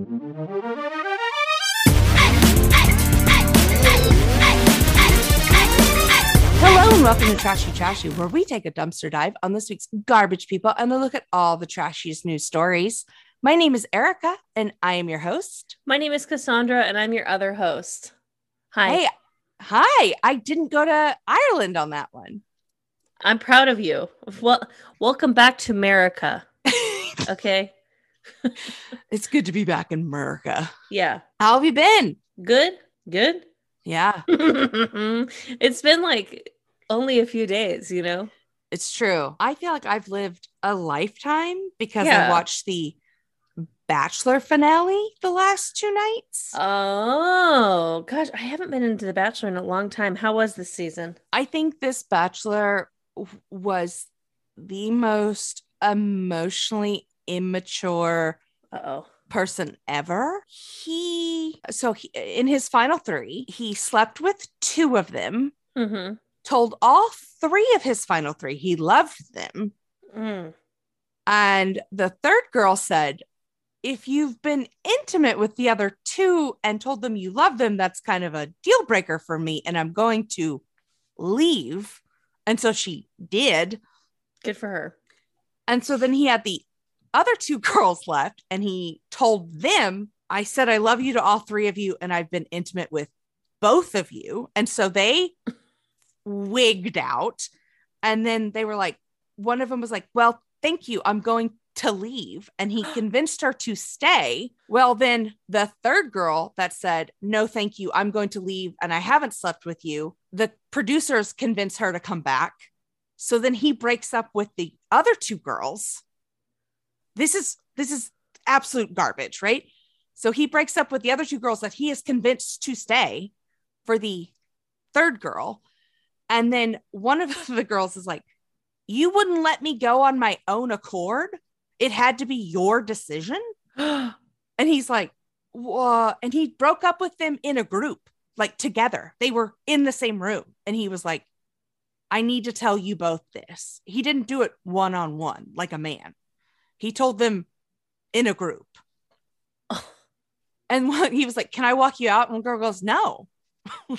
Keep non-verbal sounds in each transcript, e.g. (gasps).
Hello and welcome to Trashy Trashy, where we take a dumpster dive on this week's garbage people and then look at all the trashiest news stories. My name is Erica and I am your host. My name is Cassandra, and I'm your other host. Hi. Hey, hi. I didn't go to Ireland on that one. I'm proud of you. Well, welcome back to America. (laughs) Okay. It's good to be back in America. Yeah. How have you been? Good. Good. Yeah, (laughs) it's been like only a few days, you know? it's true. I feel like I've lived a lifetime because I watched the Bachelor finale the last two nights. Oh, gosh. I haven't been into The Bachelor in a long time. How was this season? I think this Bachelor was the most emotionally immature Uh oh. person ever. He, so he, in his final three, he slept with two of them, Mm told all three of his final three he loved them. Mm. And the third girl said, if you've been intimate with the other two and told them you love them, that's kind of a deal breaker for me. And I'm going to leave. And so she did. Good for her. And so then he had the other two (laughs) girls left and he told them, I said, I love you to all three of you. And I've been intimate with both of you. And so they wigged out. And then they were like, one of them was like, Well, thank you. I'm going to leave. And he (gasps) convinced her to stay. Well, then the third girl that said, No, thank you. I'm going to leave. And I haven't slept with you. The producers convince her to come back. So then he breaks up with the other two girls. This is this is absolute garbage, right? So he breaks up with the other two girls that he is convinced to stay for the third girl. And then one of (laughs) the girls is like, You wouldn't let me go on my own accord. It had to be your decision. (gasps) And he's like, Whoa. And he broke up with them in a group, like together. They were in the same room. And he was like, I need to tell you both this. He didn't do it one on one like a man. He told them in a group. And one, (laughs) he was like, "Can I walk you out?" And one girl goes, "No." (laughs)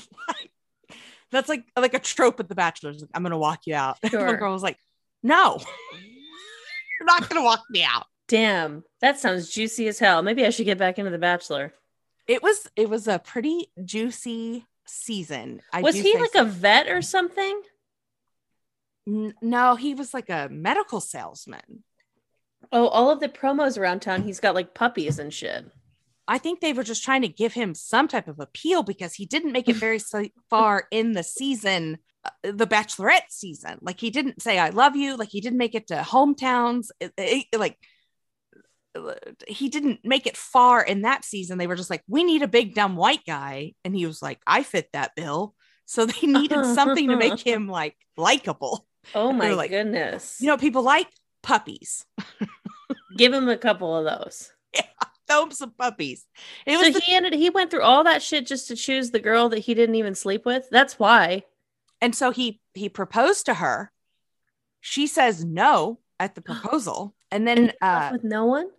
That's like like a trope at The Bachelor. Like, I'm gonna walk you out. (laughs) One girl was like, "No, you're not gonna walk me out." Damn. That sounds juicy as hell. Maybe I should get back into The Bachelor. It was it was a pretty juicy season. I was he like so. a vet or something? No? He was like a medical salesman. Oh, all of the promos around town, he's got like puppies and shit. I think they were just trying to give him some type of appeal because he didn't make it very (laughs) far in the season, uh, the Bachelorette season. Like he didn't say "I love you." Like he didn't make it to hometowns. It- it- like uh, he didn't make it far in that season. They were just like, "We need a big dumb white guy," and he was like, "I fit that bill." So they (laughs) needed something to make him like likable. Oh my like, goodness. You know, people like puppies. (laughs) Give him a couple of those. (laughs) Throw him some puppies. It was So the he ended he went through all that shit just to choose the girl that he didn't even sleep with. That's why. And so he he proposed to her. She says no at the (gasps) proposal. And then And uh with no one?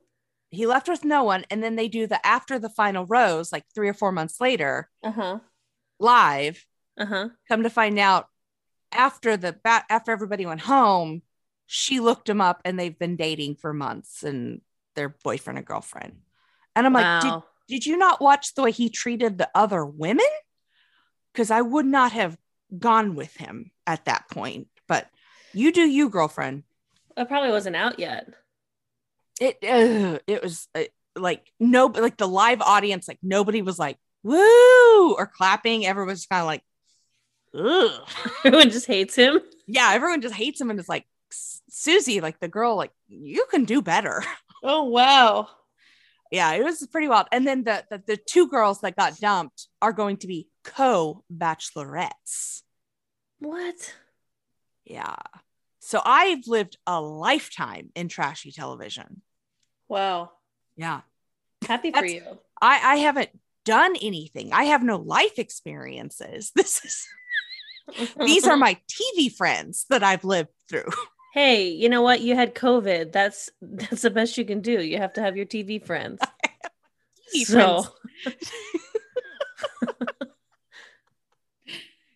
he left with no one. And then they do the after the final rose, like three or four months later, Uh-huh. live. Uh-huh. Come to find out after the ba- after everybody went home, she looked him up and they've been dating for months and they're boyfriend and girlfriend. And I'm like, did, did you not watch the way he treated the other women? Because I would not have gone with him at that point. But you do you, girlfriend. That probably wasn't out yet. It uh, it was uh, like no, like the live audience, like nobody was like woo or clapping. Everyone was kind of like, ugh. (laughs) Everyone just hates him. yeah. Everyone just hates him and is like Susie, like the girl, like you can do better. (laughs) Oh wow. yeah, it was pretty wild. And then the, the the two girls that got dumped are going to be co bachelorettes. What? Yeah. So I've lived a lifetime in trashy television. Wow. Yeah. Happy for That's- you. I, I haven't done anything. I have no life experiences. (laughs) This is these are my TV friends that I've lived through. (laughs) Hey, you know what? You had COVID. That's (laughs) that's the best you can do. You have to have your TV friends. (laughs) So (laughs)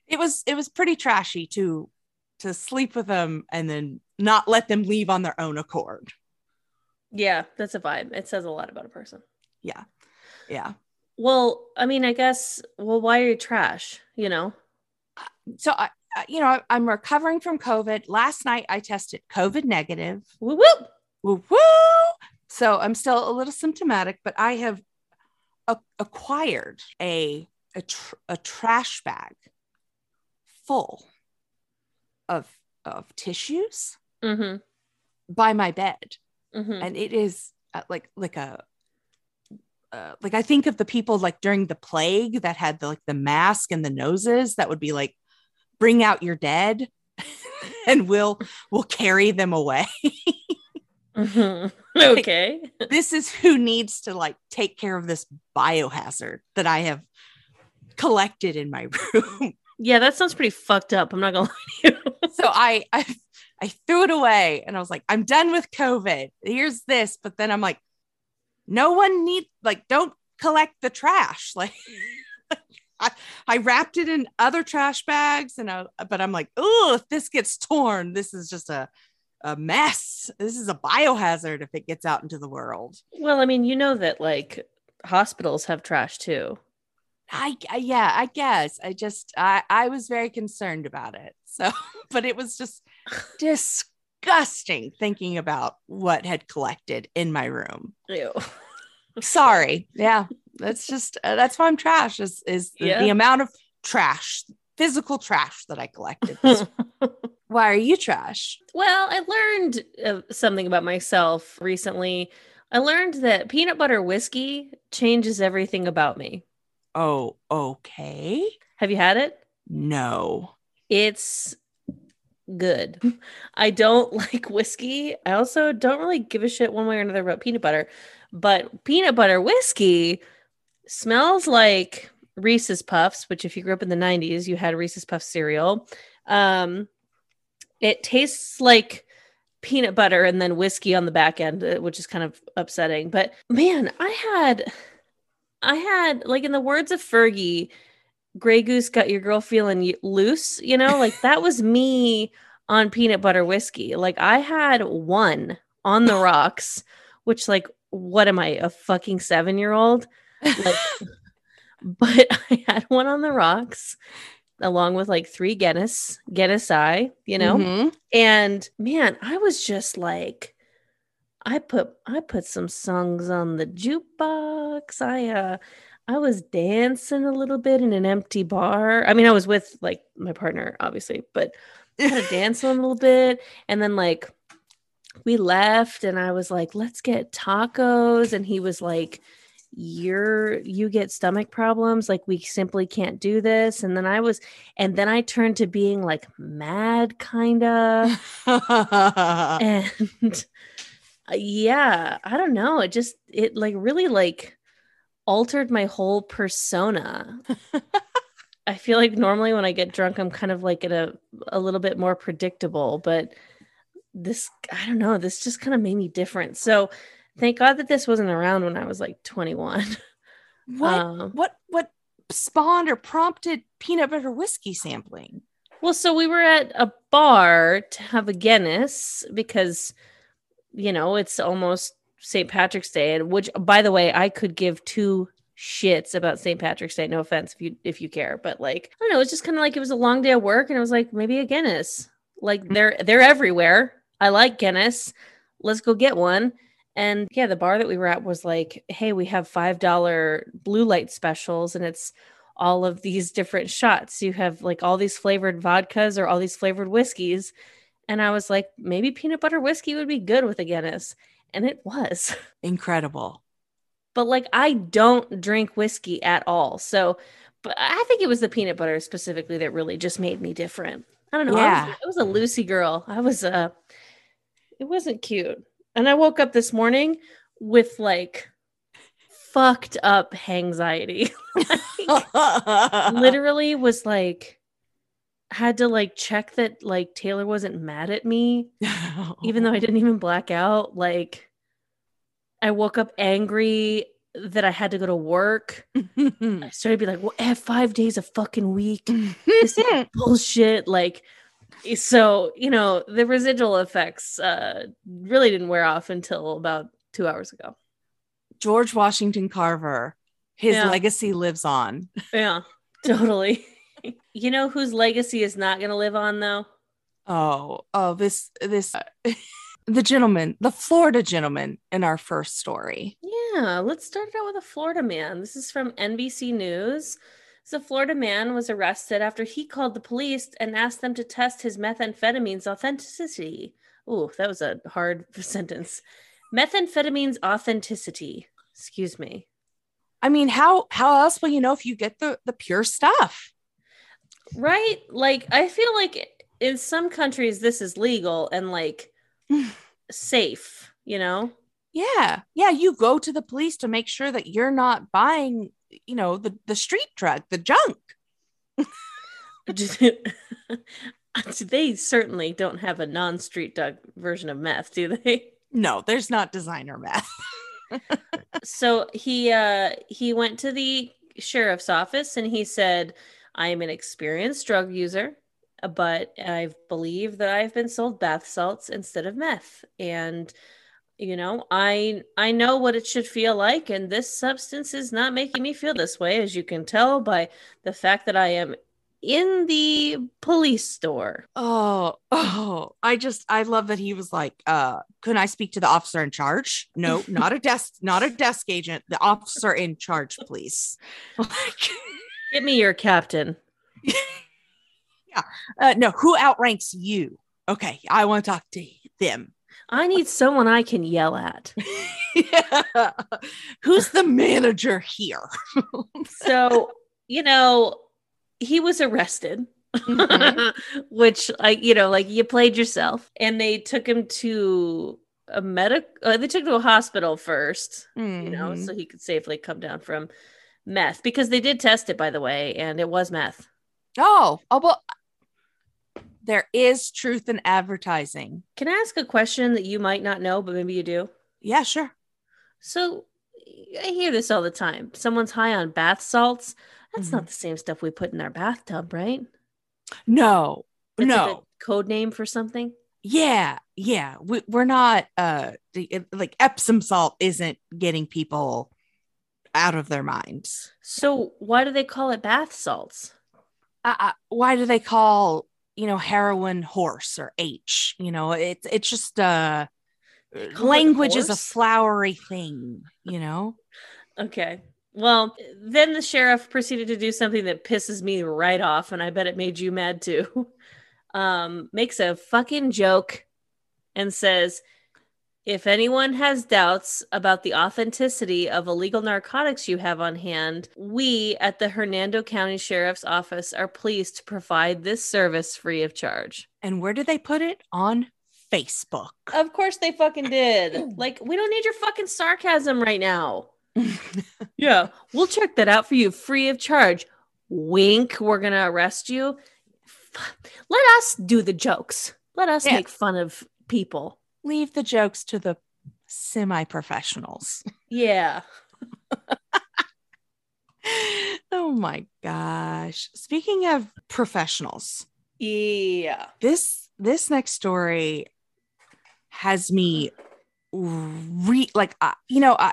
it was it was pretty trashy to to sleep with them and then not let them leave on their own accord. yeah, that's a vibe. It says a lot about a person. Yeah. Yeah. Well, I mean, I guess. Well, why are you trash? You know. So I, I- you know, I'm recovering from COVID. Last night I tested COVID negative. Whoop whoop. Woo woo. So I'm still a little symptomatic, but I have a- acquired a a, tr- a trash bag full of of tissues Mm-hmm. by my bed, Mm-hmm. and it is uh, like like a uh, like I think of the people like during the plague that had the like the mask and the noses that would be like bring out your dead (laughs) and we'll we'll carry them away. hmm (laughs) (laughs) Okay. this is who needs to like take care of this biohazard that I have collected in my room. Yeah, that sounds pretty fucked up. I'm not gonna lie to you. so I, I I threw it away and I was like, I'm done with COVID. Here's this. But then I'm like, no one need like don't collect the trash. Like I, I wrapped it in other trash bags and I, but I'm like, oh, if this gets torn, this is just a a mess. This is a biohazard if it gets out into the world. well, I mean, you know that like hospitals have trash too. I I- uh, yeah, I guess. I just I I was very concerned about it. So, (laughs) but it was just (laughs) disgusting thinking about what had collected in my room. Ew. (laughs) Sorry. Yeah. That's just uh, that's why I'm trash is is the, Yeah. the amount of trash, physical trash that I collected. (laughs) why are you trash? well, I learned uh, something about myself recently. I learned that peanut butter whiskey changes everything about me. Oh, okay. Have you had it? No. It's good. I don't (laughs) like whiskey. I also don't really give a shit one way or another about peanut butter, but peanut butter whiskey smells like Reese's Puffs, which if you grew up in the 90s, you had Reese's Puff cereal. Um, it tastes like peanut butter and then whiskey on the back end, uh, which is kind of upsetting. But man, I had, I had, like, in the words of Fergie, Grey Goose got your girl feeling loose, you know, like that was me on peanut butter whiskey. Like, I had one on the rocks, which, like, what am I, a fucking seven year old? Like, (laughs) but I had one on the rocks along with like three Guinness, Guinness I, you know, Mhm. and man, I was just like, I put I put some songs on the jukebox. I uh I was dancing a little bit in an empty bar. I mean, I was with like my partner, obviously, but kind of (laughs) dance a little bit. And then like we left and I was like, let's get tacos. And he was like, You're you get stomach problems. Like we simply can't do this. And then I was, and then I turned to being like mad, kind of. (laughs) and uh, yeah, I don't know. It just it like really like altered my whole persona. (laughs) I feel like normally when I get drunk, I'm kind of like at a a little bit more predictable, but this I don't know. This just kind of made me different. So thank God that this wasn't around when I was like 21. (laughs) what Um, what what spawned or prompted peanut butter whiskey sampling? Well, so we were at a bar to have a Guinness because, you know, it's almost St. Patrick's Day, and which, by the way, I could give two shits about St. Patrick's Day. No offense if you if you care, but like, I don't know, it's just kind of like it was a long day of work, and it was like maybe a Guinness. Like they're they're everywhere. I like Guinness. Let's go get one. And yeah, the bar that we were at was like, hey, we have five dollar blue light specials, and it's all of these different shots. You have like all these flavored vodkas or all these flavored whiskeys. And I was like, maybe peanut butter whiskey would be good with a Guinness. And it was. (laughs) Incredible. But like, I don't drink whiskey at all. So, but I think it was the peanut butter specifically that really just made me different. I don't know. I, Yeah. was, I was a Lucy girl. I was a, it wasn't cute. And I woke up this morning with like fucked up anxiety. (laughs) (laughs) literally was like had to like check that like Taylor wasn't mad at me even though I didn't even black out like I woke up angry that I had to go to work. (laughs) I started to be like, well, I have five days a fucking week. This is bullshit. Like, so, you know, the residual effects uh, really didn't wear off until about two hours ago. George Washington Carver, his Yeah. legacy lives on. Yeah, totally. (laughs) you know whose legacy is not going to live on, though? Oh, oh, this, this, (laughs) the gentleman, the Florida gentleman in our first story. Yeah, let's start it out with a Florida man. This is from NBC News. So, a Florida man was arrested after he called the police and asked them to test his methamphetamine's authenticity. Ooh, that was a hard (laughs) sentence. Methamphetamine's authenticity. Excuse me. I mean, how how else will you know if you get the the pure stuff? Right? Like, I feel like in some countries this is legal and like (sighs) safe, you know? Yeah, yeah. You go to the police to make sure that you're not buying, you know, the the street drug, the junk. (laughs) (laughs) they certainly don't have a non-street drug version of meth, do they? No, there's not designer meth. (laughs) So he uh he went to the sheriff's office and he said, "I am an experienced drug user, but I believe that I've been sold bath salts instead of meth, and you know, I I know what it should feel like, and this substance is not making me feel this way, as you can tell by the fact that I am in the police store." Oh, (laughs) oh, I just I love that he was like, uh, can I speak to the officer in charge? No, (laughs) not a desk, not a desk agent, the officer in charge, please. (laughs) Like, Get me your captain. uh, no, who outranks you? Okay, I want to talk to them. I need someone I can yell at. (laughs) Yeah. Who's the manager here? (laughs) so you know he was arrested Mhm. (laughs) which i you know like you played yourself and they took him to a medic uh, they took him to a hospital first you know so he could safely come down from meth because they did test it by the way and it was meth Oh, oh, well, there is truth in advertising. can i ask a question that you might not know but maybe you do Yeah, sure. so i hear this all the time someone's high on bath salts that's not the same stuff we put in our bathtub right No, That's no. like a code name for something yeah, yeah. We, we're not, uh, like Epsom salt isn't getting people out of their minds. So why do they call it bath salts? Uh, uh, why do they call, you know, heroin horse or H? You know, it's, it's just, uh, language is a flowery thing, you know? Okay. Well, then the sheriff proceeded to do something that pisses me right off, and I bet it made you mad too. (laughs) Um, makes a fucking joke and says, if anyone has doubts about the authenticity of illegal narcotics you have on hand, we at the Hernando County Sheriff's Office are pleased to provide this service free of charge. And where did they put it? On Facebook. Of course they fucking did. (laughs) Like, we don't need your fucking sarcasm right now. (laughs) Yeah, we'll check that out for you free of charge. Wink, we're going to arrest you. Let us do the jokes. Let us Yeah. make fun of people. Leave the jokes to the semi professionals. Yeah. (laughs) oh my gosh. Speaking of professionals, Yeah. this this next story has me re like uh, you know I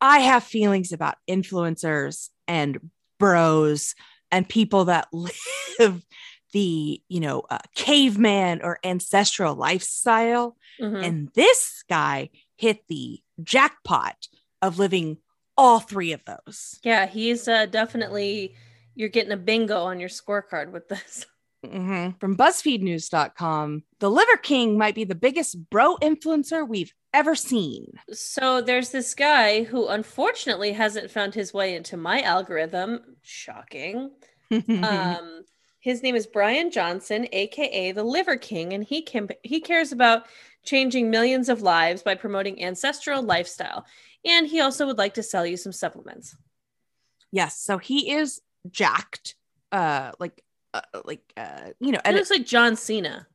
I have feelings about influencers and bros and people that (laughs) live the you know uh, caveman or ancestral lifestyle Mhm. and this guy hit the jackpot of living all three of those yeah, he's uh, definitely, you're getting a bingo on your scorecard with this. (laughs) Mhm. From BuzzFeedNews.com, the Liver King might be the biggest bro influencer we've ever seen. So there's this guy who unfortunately hasn't found his way into my algorithm. Shocking. (laughs) um his name is Brian Johnson aka the Liver King and he can he cares about changing millions of lives by promoting ancestral lifestyle and he also would like to sell you some supplements. yes, so he is jacked, uh, like, uh, like, uh, you know, He looks like John Cena,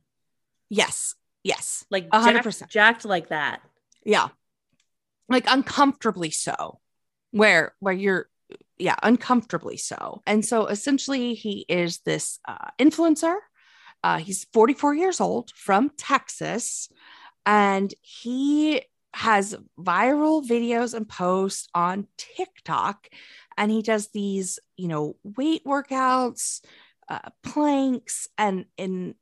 yes, yes, like A hundred jacked, percent. jacked like that. yeah, like uncomfortably so. where where you're yeah uncomfortably so. And so essentially he is this uh, influencer. Uh, he's 44 years old from texas and he has viral videos and posts on tiktok and he does these you know weight workouts uh, planks and in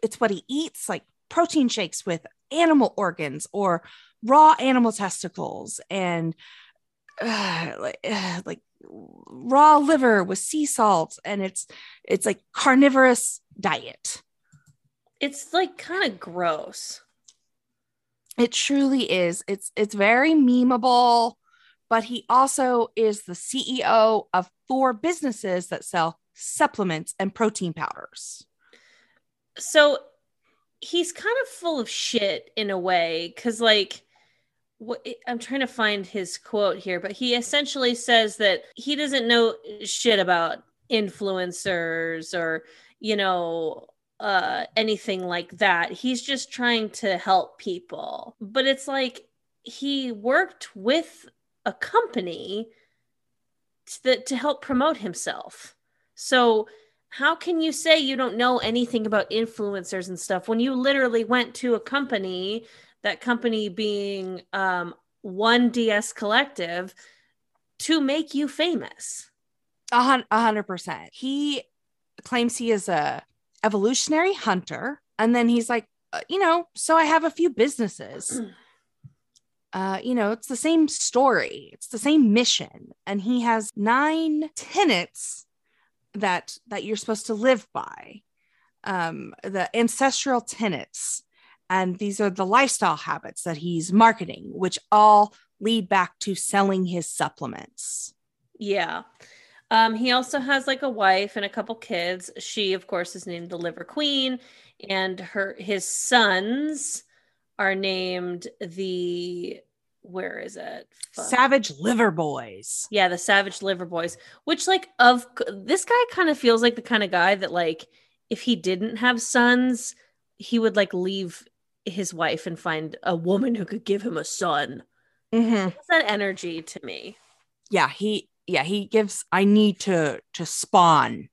it's what he eats like protein shakes with animal organs or raw animal testicles. And uh, (sighs) like, uh, (sighs) like raw liver with sea salt and it's it's like carnivorous diet. It's like kind of gross. it truly is. It's it's very memeable but he also is the ceo of four businesses that sell supplements and protein powders. So he's kind of full of shit in a way because like i'm trying to find his quote here but he essentially says that he doesn't know shit about influencers or you know uh anything like that. He's just trying to help people. But it's like he worked with a company to, to help promote himself. So how can you say you don't know anything about influencers and stuff when you literally went to a company that company being um, one ds collective to make you famous A hundred percent. He claims he is a evolutionary hunter, and then he's like, uh, you know, so I have a few businesses. (clears throat) Uh, you know, it's the same story, it's the same mission, and he has nine tenets that that you're supposed to live by. Um, the ancestral tenets, and these are the lifestyle habits that he's marketing, which all lead back to selling his supplements. yeah um, he also has like a wife and a couple kids she of course is named the liver queen and her his sons are named the where is it Fuck. Savage Liver Boys. Yeah, the Savage Liver Boys, which like of this guy kind of feels like the kind of guy that like if he didn't have sons, he would like leave his wife and find a woman who could give him a son. Mm-hmm. That energy to me? Yeah, he yeah he gives. I need to to spawn,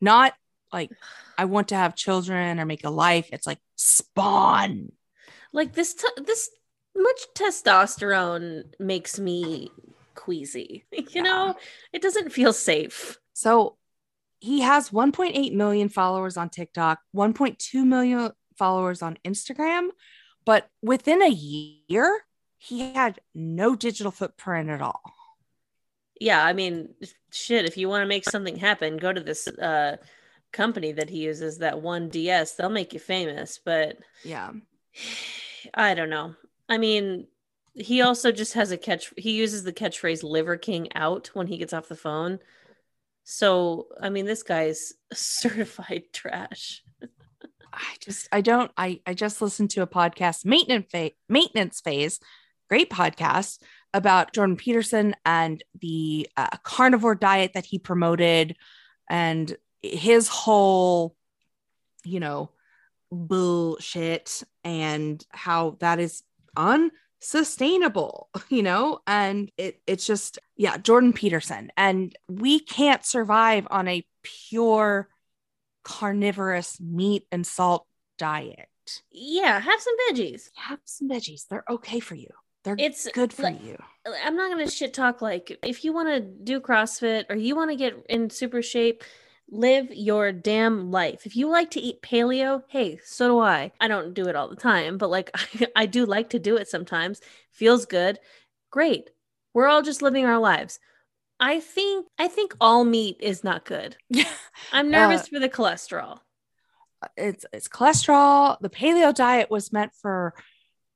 not like I want to have children or make a life. It's like spawn. Like this t- this much testosterone makes me queasy. (laughs) You Yeah. know, it doesn't feel safe. So he has 1.8 million followers on TikTok, 1.2 million followers on Instagram, but within a year, he had no digital footprint at all. Yeah, I mean, shit, if you want to make something happen, go to this uh company that he uses that one DS. They'll make you famous, but Yeah. (sighs) I don't know. I mean, he also just has a catch he uses the catchphrase liver king out when he gets off the phone. So, I mean, this guy's (laughs) certified trash. I just I don't I I just listened to a podcast maintenance phase maintenance phase great podcast about Jordan Peterson and the uh, carnivore diet that he promoted and his whole you know bullshit and how that is unsustainable (laughs) you know? And it it's just yeah Jordan Peterson. And we can't survive on a pure carnivorous meat and salt diet. Yeah, have some veggies. Have some veggies. They're okay for you. They're It's good for like- you. I'm not going to shit talk like if you want to do CrossFit or you want to get in super shape, live your damn life. If you like to eat paleo, hey, so do I. I don't do it all the time, but like I, (laughs) I do like to do it sometimes. Feels good. Great. We're all just living our lives. I think I think all meat is not good. (laughs) I'm nervous Uh, for the cholesterol. It's it's cholesterol. The paleo diet was meant for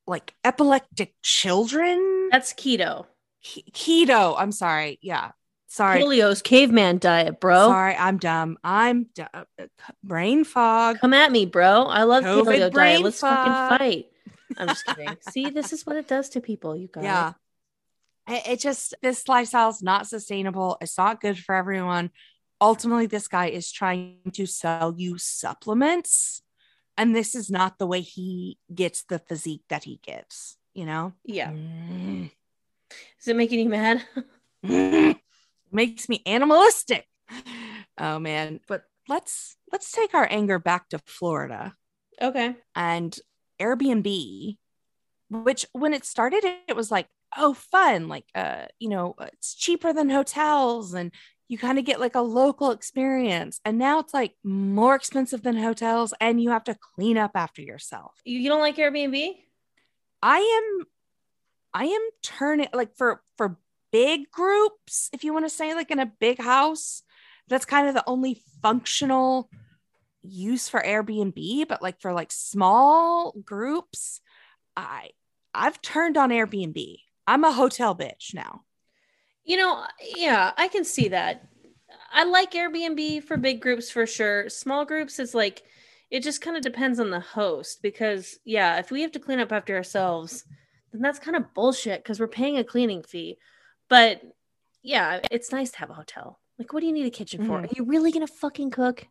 like epileptic children. That's keto. Ke- keto. I'm sorry. Yeah. Sorry. Paleo's caveman diet, bro. Sorry, I'm dumb. I'm dumb. Brain fog. Come at me, bro. I love COVID paleo diet. Let's fog. fucking fight. I'm just kidding. See, this is what it does to people, you (laughs) guys. Yeah. It, it just, this lifestyle is not sustainable. It's not good for everyone. Ultimately, this guy is trying to sell you supplements. And this is not the way he gets the physique that he gets, you know? Yeah. Mm. Does it make you mad? Makes me animalistic. Oh man, but let's let's take our anger back to Florida okay. and Airbnb, which when it started, it was like, oh, fun. Like, uh, you know, it's cheaper than hotels and you kind of get like a local experience. And now it's like more expensive than hotels and you have to clean up after yourself. You, you don't like Airbnb? I am, I am turning like for, for big groups, if you want to say like in a big house, that's kind of the only functional use for Airbnb, but like for like small groups, I I've turned on Airbnb. I'm a hotel bitch now. You know, yeah, I can see that. I like Airbnb for big groups for sure. Small groups is like it just kind of depends on the host because yeah, if we have to clean up after ourselves, then that's kind of bullshit because we're paying a cleaning fee. But yeah, it's nice to have a hotel. Like, what do you need a kitchen for? Mhm. Are you really gonna fucking cook?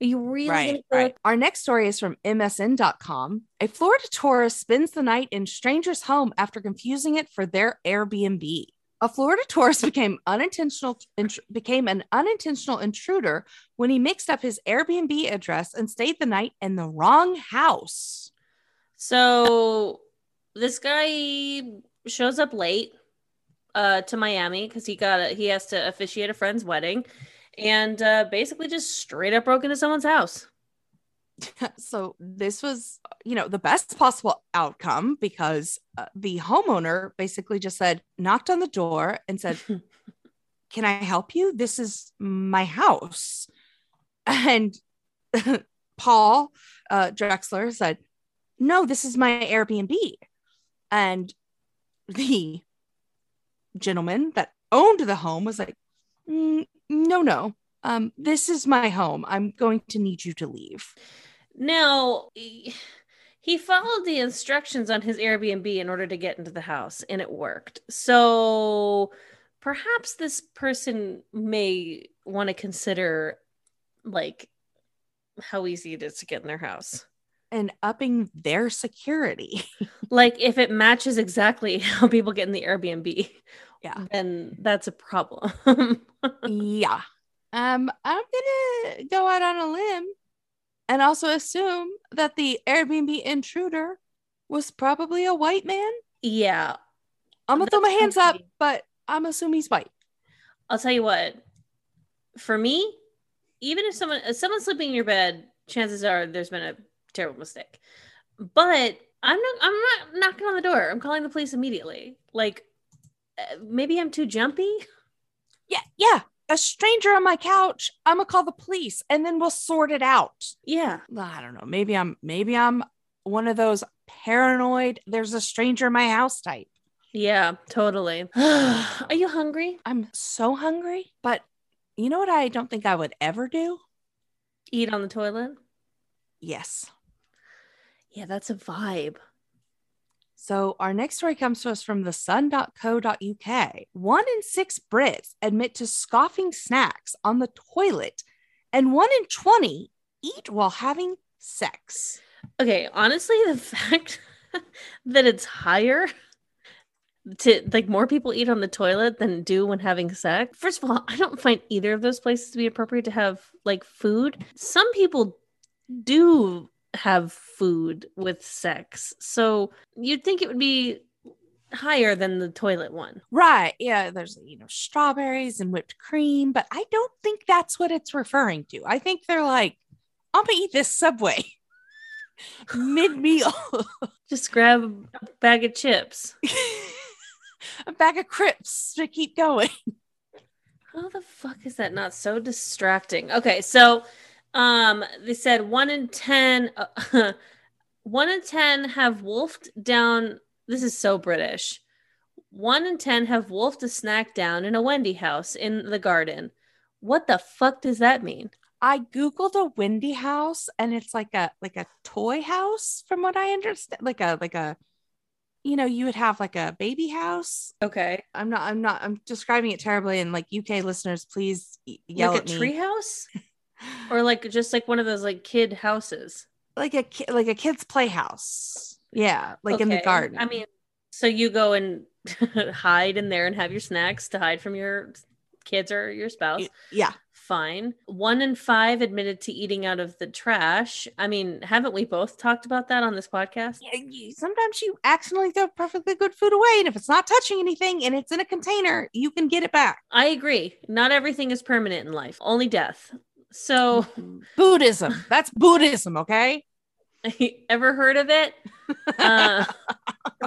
Are you really Right, right. Our next story is from MSN.com. A Florida tourist spends the night in stranger's home after confusing it for their Airbnb. A Florida tourist (laughs) became unintentional int- became an unintentional intruder when he mixed up his Airbnb address and stayed the night in the wrong house. So this guy shows up late uh to Miami because he got a, he has to officiate a friend's wedding and uh basically just straight up broke into someone's house. (laughs) so this was you know the best possible outcome because uh, the homeowner basically just said knocked on the door and said (laughs) can i help you? This is my house. And (laughs) paul uh, drexler said no this is my airbnb. And the gentleman that owned the home was like "Mm, no no um this is my home i'm going to need you to leave Now he he followed the instructions on his Airbnb in order to get into the house and it worked. So perhaps this person may want to consider like how easy it is to get in their house. and upping their security. (laughs) like if it matches exactly (laughs) how people get in the Airbnb, Yeah. then that's a problem. (laughs) yeah. Um, I'm gonna go out on a limb and also assume that the Airbnb intruder was probably a white man. yeah, I'm gonna throw my hands up, but I'm assuming he's white. I'll tell you what. For me, even if someone if someone's sleeping in your bed, chances are there's been a terrible mistake. But I'm not I'm not knocking on the door. I'm calling the police immediately. Like maybe I'm too jumpy. Yeah, yeah. A stranger on my couch. I'm gonna call the police and then we'll sort it out. Yeah. I don't know. Maybe I'm maybe I'm one of those paranoid, there's a stranger in my house type. Yeah, totally. (sighs) Are you hungry? I'm so hungry, but you know what I don't think I would ever do? Eat on the toilet? Yes. Yeah, that's a vibe. So our next story comes to us from the sun.co.uk. One in six Brits admit to scoffing snacks on the toilet, and one in 20 eat while having sex. Okay, honestly, the (laughs) fact that it's higher to like more people eat on the toilet than do when having sex. First of all, I don't find either of those places to be appropriate to have like food. Some people do have food with sex. So you'd think it would be higher than the toilet one. Right. Yeah. There's, you know, strawberries and whipped cream, but I don't think that's what it's referring to. I think they're like, I'm going to eat this Subway (laughs) mid meal. (laughs) Just grab a bag of chips. (laughs) a bag of crisps to keep going. How the fuck is that not so distracting? Okay, so um they said 1 in 10 uh, (laughs) 1 in 10 have wolfed down this is so British. 1 in 10 have wolfed a snack down in a Wendy house in the garden. What the fuck does that mean? I googled a Wendy house and it's like a like a toy house from what I understand like a like a you know you would have like a baby house Okay. I'm not I'm not I'm describing it terribly and like UK listeners please yell like at a me tree house (laughs) (laughs) or like just like one of those like kid houses. like a ki- like a kid's playhouse yeah like in the garden I mean, So you go and (laughs) hide in there and have your snacks to hide from your kids or your spouse. Yeah. Fine. One in five admitted to eating out of the trash. I mean, haven't we both talked about that on this podcast? Yeah, you- Sometimes you accidentally throw perfectly good food away, and if it's not touching anything and it's in a container, you can get it back. I agree. Not everything is permanent in life, only death. So, Buddhism. That's Buddhism, okay? (laughs) ever heard of it? Uh, (laughs)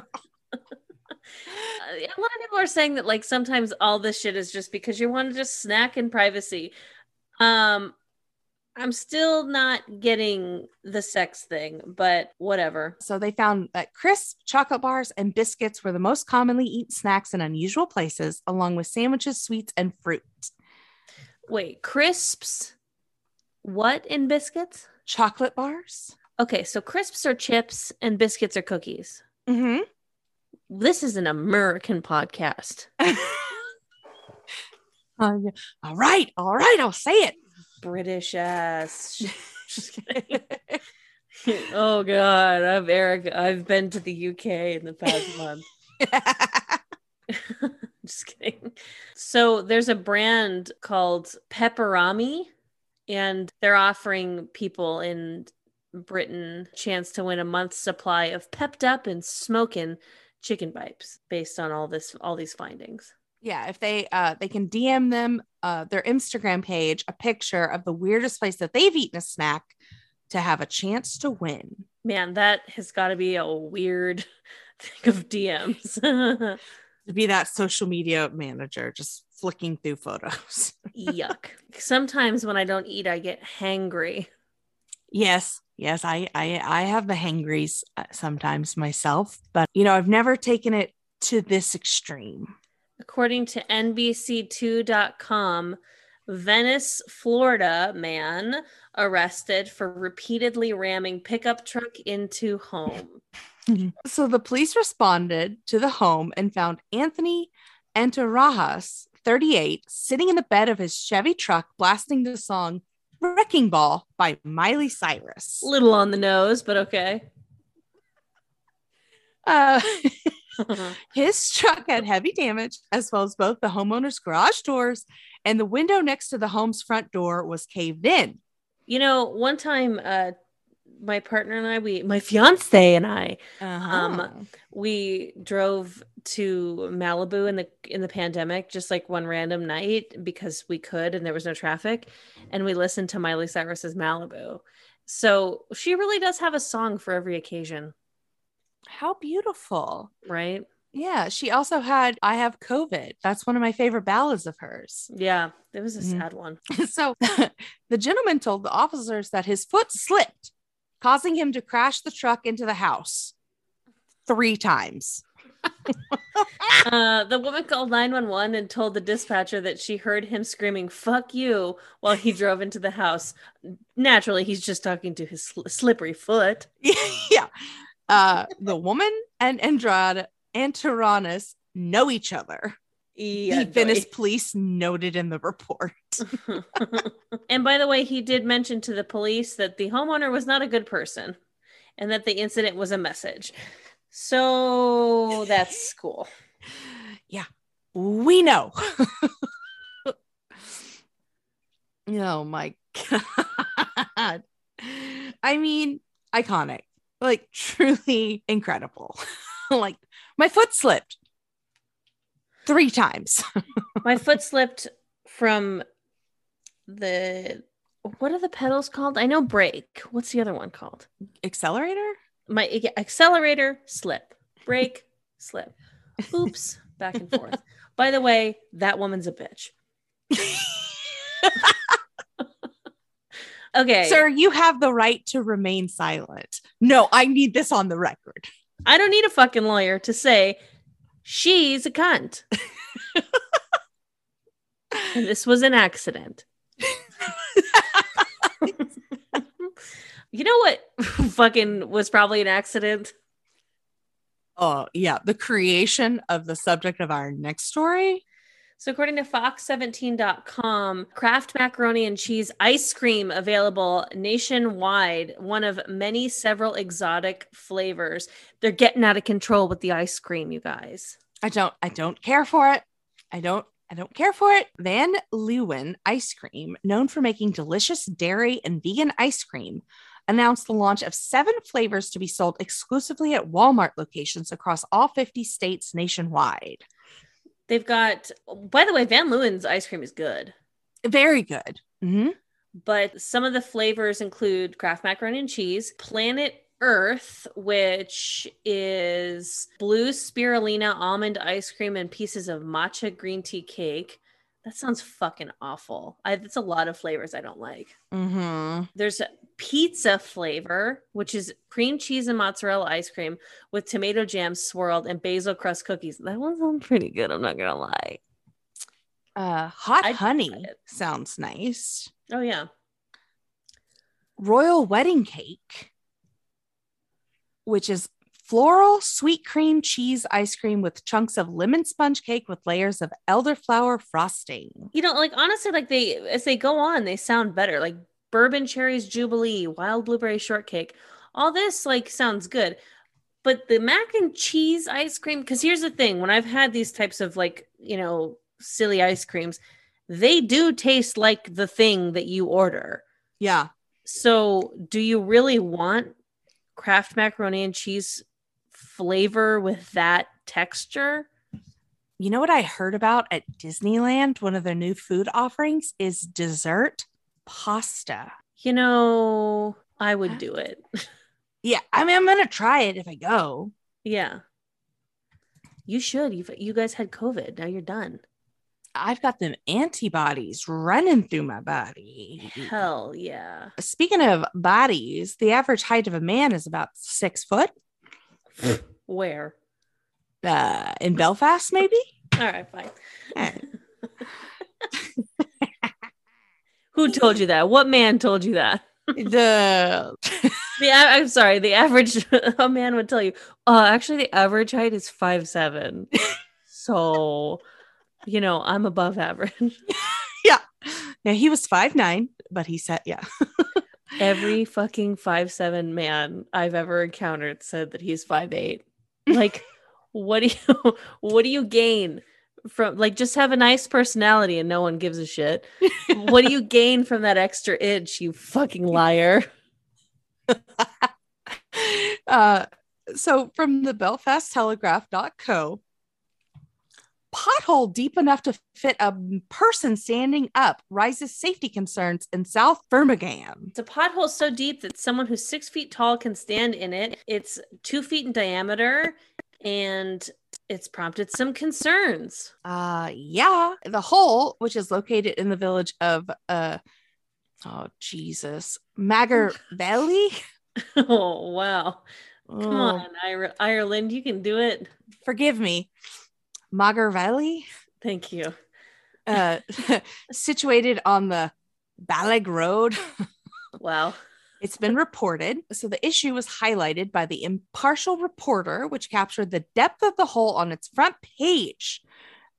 a lot of people are saying that like sometimes all this shit is just because you want to just snack in privacy. Um I'm still not getting the sex thing, but whatever. So they found that crisp chocolate bars and biscuits were the most commonly eaten snacks in unusual places, along with sandwiches, sweets, and fruit. Wait, crisps? What in biscuits? Chocolate bars. Okay, so crisps are chips and biscuits are cookies. Mm-hmm. This is an American podcast. (laughs) Uh, yeah. all right, all right, I'll say it. British ass. (laughs) Oh god, I'm Eric. I've been to the UK in the past (laughs) month. Just kidding. So there's a brand called Peperami, and they're offering people in Britain a chance to win a month's supply of pepped up and smoking chicken pipes based on all this all these findings. yeah, if they uh they can DM them uh their Instagram page a picture of the weirdest place that they've eaten a snack to have a chance to win. Man, that has got to be a weird (laughs) thing of DMs. (laughs) To be that social media manager, just flicking through photos. (laughs) Yuck. Sometimes when I don't eat, I get hangry. Yes, yes, I I I have the hangries uh, sometimes myself, but you know I've never taken it to this extreme. According to NBC2.com, Venice, Florida man arrested for repeatedly ramming pickup truck into home. So the police responded to the home and found Anthony Antarajas, 38, sitting in the bed of his Chevy truck blasting the song Wrecking Ball by Miley Cyrus. Little on the nose, but okay. Uh, (laughs) (laughs) his truck had heavy damage, as well as both the homeowner's garage doors and the window next to the home's front door was caved in. You know, one time uh my partner and I, we my fiance and I, Um, we drove to Malibu in the in the pandemic, just like one random night because we could and there was no traffic, and we listened to Miley Cyrus's Malibu. So she really does have a song for every occasion, how beautiful. right? Yeah, she also had I Have COVID. That's one of my favorite ballads of hers. Yeah, it was a Mhm. sad one. (laughs) so (laughs) the gentleman told the officers that his foot slipped, causing him to crash the truck into the house three times. (laughs) Uh, the woman called 911 and told the dispatcher that she heard him screaming, fuck you, while he drove into the house. Naturally, he's just talking to his sl- slippery foot. (laughs) yeah. Uh, the woman and Andrade and Tyrannus know each other. Yeah, the Venice police noted in the report. (laughs) and by the way, he did mention to the police that the homeowner was not a good person and that the incident was a message. So that's (laughs) cool. Yeah, we know. (laughs) oh my God. I mean, iconic, like truly incredible. like my foot slipped three times. (laughs) My foot slipped from the what are the pedals called? I know brake. What's the other one called? Accelerator? My yeah, accelerator, slip, brake, (laughs) slip. Oops, back and forth. (laughs) By the way, that woman's a bitch. Okay. Sir, you have the right to remain silent. No, I need this on the record. I don't need a fucking lawyer to say she's a cunt. this was an accident. you know what (laughs) fucking was probably an accident? Oh, yeah. The creation of the subject of our next story. So, according to Fox17.com, Kraft macaroni and cheese ice cream available nationwide, one of many several exotic flavors. They're getting out of control with the ice cream, you guys. I don't I don't care for it. I don't I don't care for it. Van Leeuwen Ice Cream, known for making delicious dairy and vegan ice cream, announced the launch of seven flavors to be sold exclusively at Walmart locations across all 50 states nationwide. They've got, by the way, Van Leeuwen's ice cream is good. Very good. Mm-hmm. But some of the flavors include Kraft macaroni and cheese, Planet Earth, which is blue spirulina almond ice cream and pieces of matcha green tea cake. That sounds fucking awful. I, that's a lot of flavors I don't like. Mm-hmm. There's a pizza flavor, which is cream cheese and mozzarella ice cream with tomato jam swirled and basil crust cookies. That one sounds pretty good. I'm not gonna lie. Uh, hot I'd honey sounds nice. Oh yeah, Royal wedding cake, which is floral sweet cream cheese ice cream with chunks of lemon sponge cake with layers of elderflower frosting. you know, like honestly, like they as they go on, they sound better. Like bourbon cherries jubilee, wild blueberry shortcake. All this like sounds good. But the mac and cheese ice cream, because here's the thing: when I've had these types of like, you know, silly ice creams, they do taste like the thing that you order. Yeah. So, do you really want Kraft macaroni and cheese flavor with that texture? You know what I heard about at Disneyland? One of their new food offerings is dessert pasta. You know, I would do it. (laughs) Yeah, I mean, I'm gonna try it if I go. yeah. You should. You you guys had COVID. Now you're done. I've got them antibodies running through my body. Hell yeah. Speaking of bodies, the average height of a man is about six foot. Where? Uh, in Belfast, maybe. All right, fine. Eh. (laughs) Who told you that? What man told you that? the (laughs) The I'm sorry. The average (laughs) a man would tell you. Uh, actually, the average height is five seven. so, you know, I'm above average. yeah, yeah. He was five nine, but he said, yeah. Every fucking five seven man I've ever encountered said that he's five eight. (laughs) Like, what do you (laughs) what do you gain from like just have a nice personality and no one gives a shit? what do you (laughs) gain from that extra inch, you fucking liar? uh, so from the Belfast Telegraph.co, pothole deep enough to fit a person standing up raises safety concerns in South Fermanagh. It's a pothole so deep that someone who's six feet tall can stand in it. It's two feet in diameter and it's prompted some concerns. Uh, yeah, the hole, which is located in the village of uh, oh Jesus, Magar (laughs) Valley. (laughs) Oh, wow. Come Oh, on, Ireland, you can do it. forgive me, Magar Valley. Thank you. uh, (laughs) situated on the Ballag Road. Wow. It's been reported. So the issue was highlighted by the impartial reporter, which captured the depth of the hole on its front page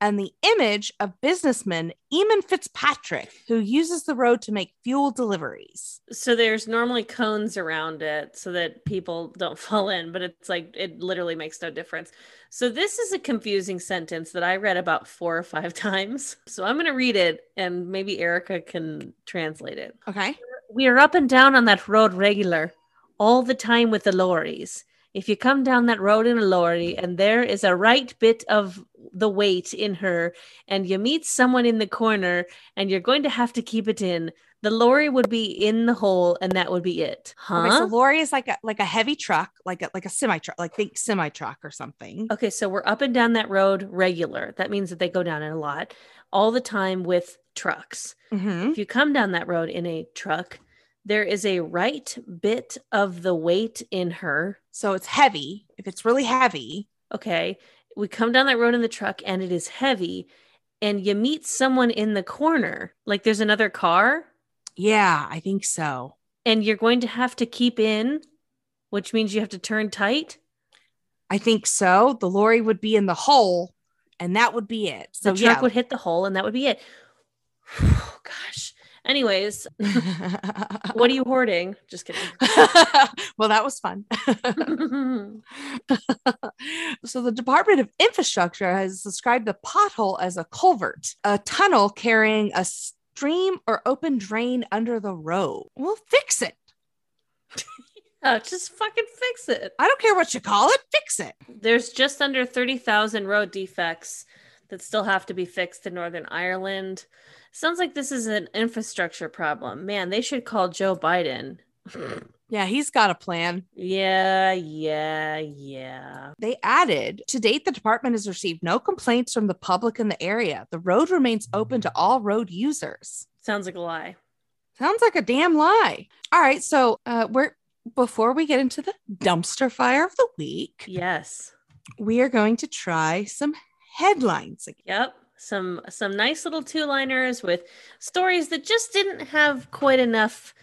and the image of businessman Eamon Fitzpatrick, who uses the road to make fuel deliveries. So there's normally cones around it so that people don't (laughs) fall in, but it's like it literally makes no difference. So this is a confusing sentence that I read about four or five (laughs) times. So I'm going to read it and maybe Erica can translate it. Okay. We are up and down on that road regular, all the time with the lorries. If you come down that road in a lorry and there is a right bit of the weight in her, and you meet someone in the corner and you're going to have to keep it in, the lorry would be in the hole and that would be it. Huh? Okay. So lorry is like a like a heavy truck, like a like a semi truck, like think semi truck or something. Okay, so we're up and down that road regular. That means that they go down it a lot, all the time with trucks. Mhm. If you come down that road in a truck, there is a right bit of the weight in her. So it's heavy. If it's really heavy, Okay, we come down that road in the truck and it is heavy, and you meet someone in the corner, like there's another car, yeah, I think so. and you're going to have to keep in, which means you have to turn tight. I think so. The lorry would be in the hole and that would be it. The So truck yeah. would hit the hole, and that would be it. (sighs) Gosh. Anyways, (laughs) what are you hoarding? Just kidding. (laughs) well, that was fun. (laughs) so the Department of Infrastructure has described the pothole as a culvert, a tunnel carrying a stream or open drain under the road. We'll fix it. oh, just fucking fix it. I don't care what you call it. Fix it. There's just under 30,000 road defects that still have to be fixed in Northern Ireland. Sounds like this is an infrastructure problem. Man, they should call Joe Biden. Yeah, he's got a plan. Yeah, yeah, yeah. They added to date, the department has received no complaints from the public in the area. The road remains open to all road users. Sounds like a lie. Sounds like a damn lie. All right, so uh, we're before we get into the dumpster fire of the week, Yes. we are going to try some headlines. again. Yep. Some some nice little two-liners with stories that just didn't have quite enough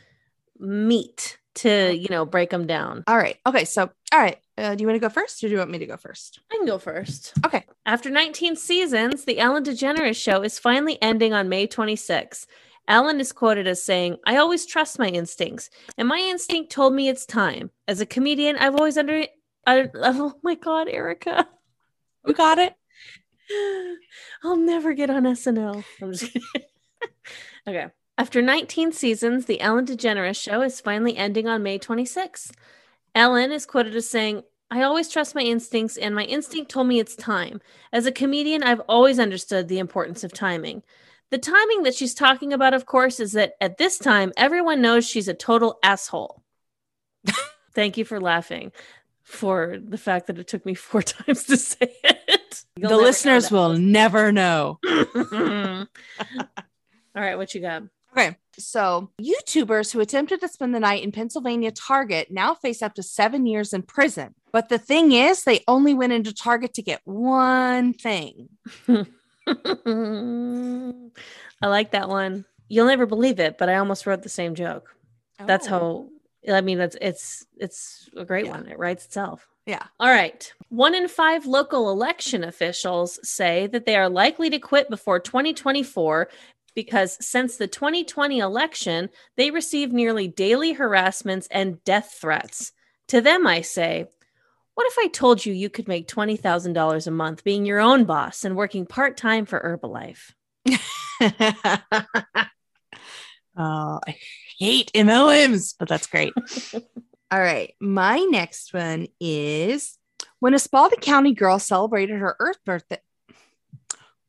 meat to, you know, break them down. All right. Okay. So, all right. Uh, do you want to go first, or do you want me to go first? I can go first. Okay. After 19 seasons, the Ellen DeGeneres show is finally ending on May 26. Ellen is quoted as saying, I always trust my instincts, and my instinct told me it's time. As a comedian, I've always under. I, (laughs) oh my God, Erica. We got it. (gasps) I'll never get on SNL. (laughs) Okay. After 19 seasons, the Ellen DeGeneres show is finally ending on May 26th. Ellen is quoted as saying, I always trust my instincts, and my instinct told me it's time. As a comedian, I've always understood the importance of timing. The timing that she's talking about, of course, is that at this time, everyone knows she's a total asshole. (laughs) Thank you for laughing for the fact that it took me four (laughs) times to say it. You'll the listeners will never know. (laughs) (laughs) All right, what you got? Okay. So, YouTubers who attempted to spend the night in Pennsylvania Target now face up to seven years in prison. But the thing is, they only went into Target to get one thing. I like that one. You'll never believe it, but I almost wrote the same joke. That's Oh. how I mean that's it's it's a great Yeah. one. It writes itself. Yeah. All right. One in five local election officials say that they are likely to quit before 2024 because since the 2020 election, they receive nearly daily harassments and death threats. To them, I say, what if I told you you could make $20,000 a month being your own boss and working part time for Herbalife? oh, (laughs) I hate MLMs, but that's great. (laughs) All right. My next one is when a Spalding County girl celebrated her Earth birthday.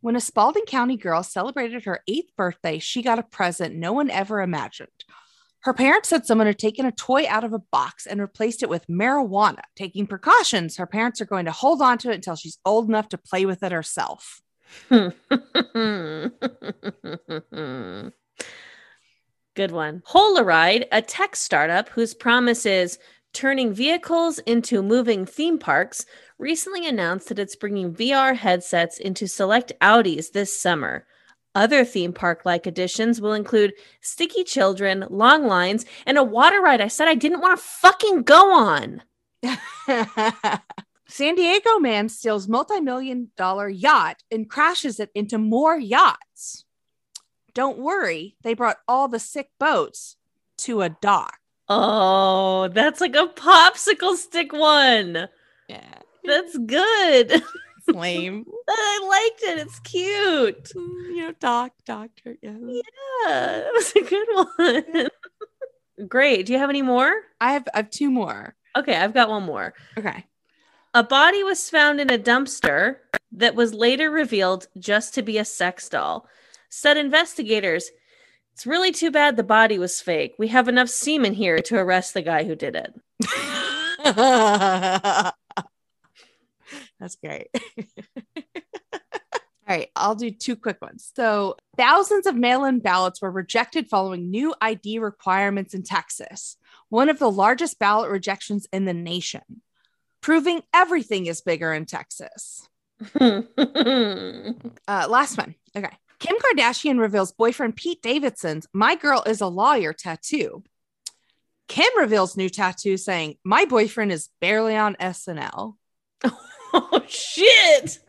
When a Spalding County girl celebrated her eighth birthday, she got a present no one ever imagined. Her parents said someone had taken a toy out of a box and replaced it with marijuana. Taking precautions, her parents are going to hold on to it until she's old enough to play with it herself. (laughs) (laughs) Good one. Holoride, a tech startup whose promise is turning vehicles into moving theme parks, recently announced that it's bringing VR headsets into select Audis this summer. Other theme park like additions will include sticky children, long lines, and a water ride I said I didn't want to fucking go on. (laughs) San Diego man steals multi-million dollar yacht and crashes it into more yachts. Don't worry, they brought all the sick boats to a dock. Oh, that's like a popsicle stick one. Yeah, That's good. (laughs) lame. I liked it. It's cute. Mm, you know, dock, doctor. Yeah. Yeah, that was a good one. (laughs) Great. Do you have any more? I have I have two more. Okay, I've got one more. Okay. A body was found in a dumpster that was later revealed just to be a sex doll. Said investigators, it's really too bad the body was fake. We have enough semen here to arrest the guy who did it. (laughs) That's great. (laughs) All right, I'll do two quick ones. So, thousands of mail in ballots were rejected following new ID requirements in Texas, one of the largest ballot rejections in the nation, proving everything is bigger in Texas. (laughs) Uh, last one. Okay. Kim Kardashian reveals boyfriend Pete Davidson's My Girl is a Lawyer tattoo. Kim reveals new tattoo saying, My boyfriend is barely on SNL. (laughs) oh shit.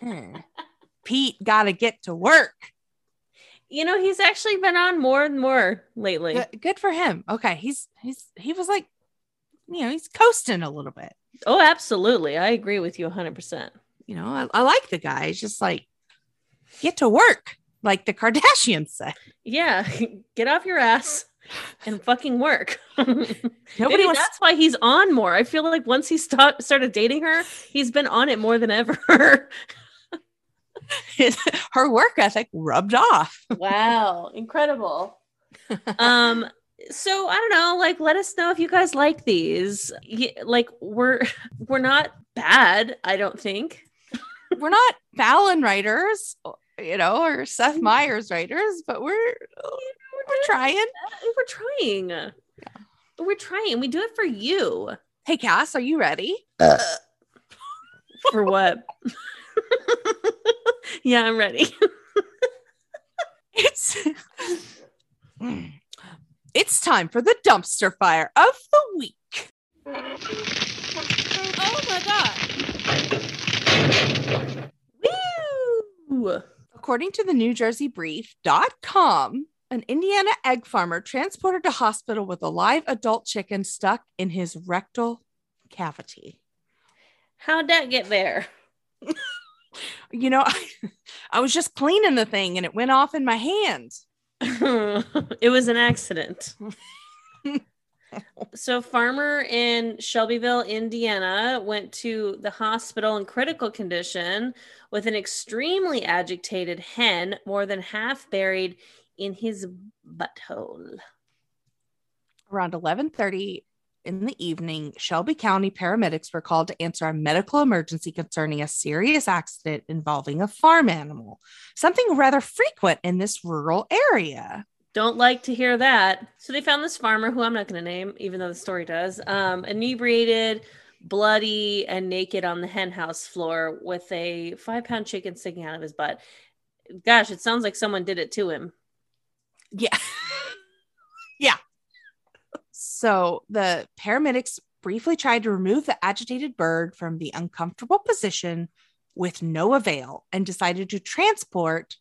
Hmm. Pete got to get to work. You know, he's actually been on more and more lately. Good, good for him. Okay, he's he's he was like, you know, he's coasting a little bit. Oh, absolutely. I agree with you 100%. You know, I, I like the guy. He's just like, get to work, like the Kardashians said. Yeah, (laughs) get off your ass and fucking work. (laughs) Nobody Maybe wants that's why he's on more. I feel like once he sta- started dating her, he's been on it more than ever. (laughs) her work ethic rubbed off. wow, incredible. Um so I don't know, like let us know if you guys like these. Like we're we're not bad, I don't think. We're not Fallon writers, you know, or Seth Meyers writers, but we're we're trying. Uh, We're trying. We're trying. We do it for you. Hey, Cass, are you ready? (laughs) For what? (laughs) yeah, I'm ready. (laughs) It's it's time for the dumpster fire of the week. Oh my god. Woo! According to the New Jersey Brief.com, an Indiana egg farmer transported to hospital with a live adult chicken stuck in his rectal cavity. How'd that get there? (laughs) You know, I, I was just cleaning the thing and it went off in my hand. (laughs) it was an accident. (laughs) so, farmer in Shelbyville, Indiana, went to the hospital in critical condition with an extremely agitated hen, more than half buried in his butthole. Around 11:30 in the evening, Shelby County paramedics were called to answer a medical emergency concerning a serious accident involving a farm animal, something rather frequent in this rural area. Don't like to hear that. So they found this farmer who I'm not going to name, even though the story does, um, inebriated, bloody, and naked on the hen house floor with a five pound chicken sticking out of his butt. Gosh, it sounds like someone did it to him. Yeah. (laughs) yeah. So the paramedics briefly tried to remove the agitated bird from the uncomfortable position with no avail and decided to transport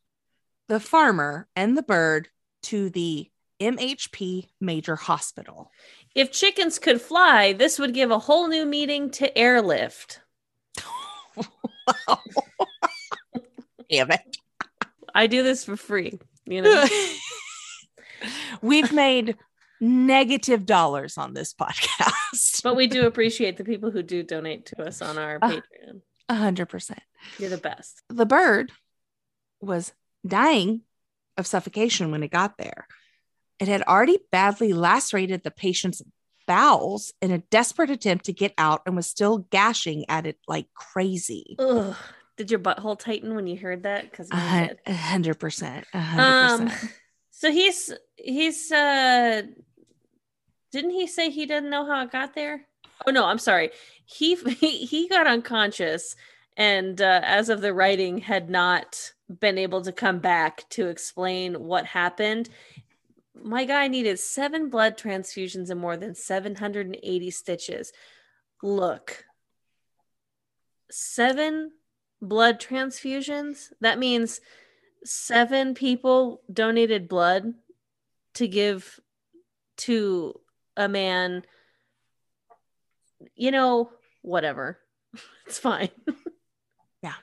the farmer and the bird to the MHP Major Hospital. If chickens could fly, this would give a whole new meaning to airlift. (laughs) Damn it. I do this for free, you know. (laughs) (laughs) We've made negative dollars on this podcast. but we do appreciate the people who do donate to us on our Uh. Patreon. A hundred percent. You're the best. The bird was dying of suffocation when it got there. It had already badly lacerated the patient's bowels in a desperate attempt to get out and was still gashing at it like crazy. Ugh. Did your butthole tighten when you heard that? Because A hundred percent. Um, so he's he's uh didn't he say he didn't know how it got there? Oh no, I'm sorry. He (laughs) he, he got unconscious and uh, as of the writing had not been able to come back to explain what happened. My guy needed 7 blood transfusions and more than 780 stitches. Look. 7 blood transfusions? That means seven people donated blood to give to a man you know whatever (laughs) it's fine Yeah.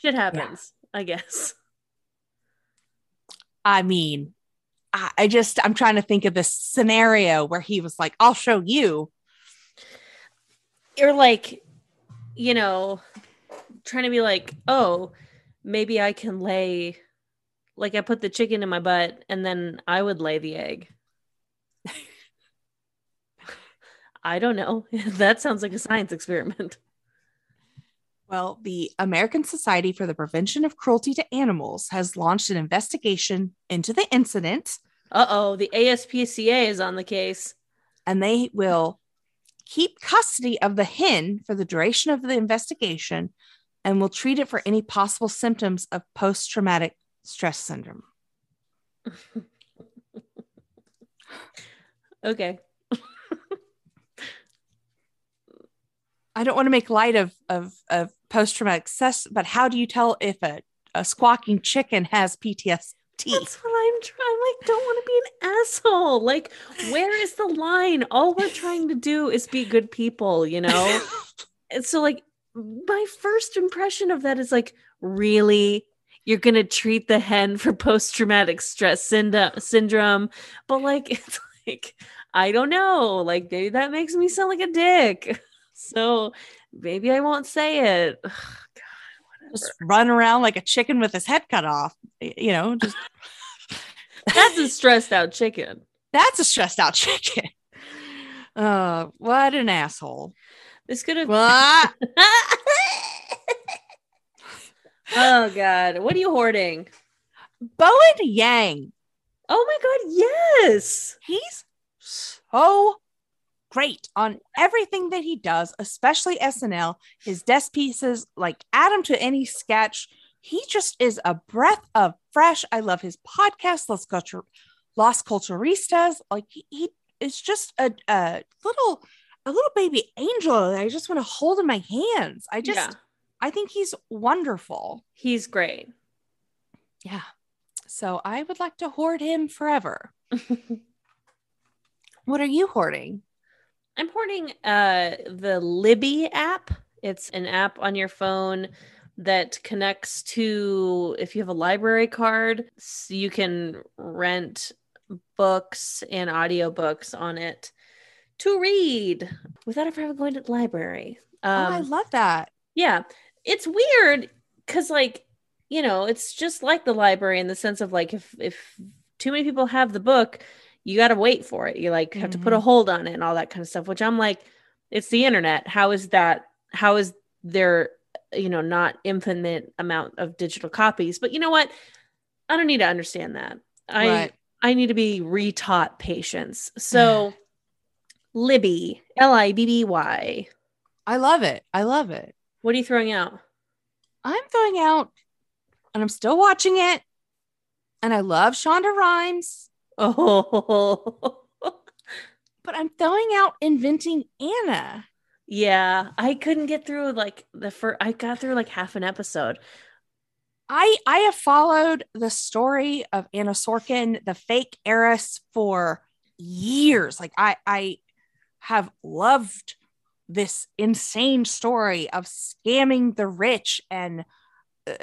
shit happens i guess. I mean, I, I just I'm trying to think of this scenario where he was like, I'll show you. you're like you know trying to be like oh maybe i can lay like i put the chicken in my butt and then i would lay the egg. (laughs) I don't know. (laughs) That sounds like a science experiment Well, the American Society for the Prevention of Cruelty to Animals has launched an investigation into the incident, uh-oh the aspca is on the case. And they will keep custody of the hen for the duration of the investigation and will treat it for any possible symptoms of post traumatic stress syndrome. (laughs) okay. I don't want to make light of of of post traumatic stress, but how do you tell if a, a squawking chicken has PTSD? That's what I'm trying. I'm like, don't want to be an asshole. Like, where is the line? All we're trying to do is be good people, you know? (laughs) and so, like, my first impression of that is like, really? You're gonna treat the hen for post-traumatic stress synd- syndrome, but like, (laughs) it's like, I don't know. Like, maybe that makes me sound like a dick. (laughs) So maybe I won't say it. Ugh, God, Just run around like a chicken with his head cut off. You know, just (laughs) That's a stressed out chicken. that's a stressed out chicken. Uh, (laughs) what an asshole. This could have. What? (laughs) oh God, what are you hoarding? Bowen Yang. Oh my God, yes. He's so great on everything that he does, especially SNL. His desk pieces, like add him to any sketch. He just is a breath of fresh. I love his podcast, Los Culture, Los Culturistas. Like he, he is just a, a little, a little baby angel. that I just want to hold in my hands. I just, Yeah. I think he's wonderful. He's great. Yeah. So I would like to hoard him forever. (laughs) What are you hoarding? I'm hoarding uh the Libby app. It's an app on your phone that connects to if you have a library card, so you can rent books and audiobooks on it to read without ever having going to the library. oh, I Um, love that. yeah, it's weird because like you know it's just like the library in the sense of like if if too many people have the book you got to wait for it. You like have to put a mm-hmm. hold on it and all that kind of stuff which i'm like it's the internet. How is that how is there you know not infinite amount of digital copies? But you know what? I don't need to understand that. I Right. i need to be retaught patience. So (sighs) libby l-i-b-b-y I love it. I love it. what are you throwing out? I'm throwing out, and I'm still watching it. And I love Shonda Rhimes, oh (laughs) but I'm throwing out Inventing Anna. Yeah, I couldn't get through like the first. I got through like half an episode. I I have followed the story of Anna Sorokin, the fake heiress, for years. Like I I have loved this insane story of scamming the rich, and uh,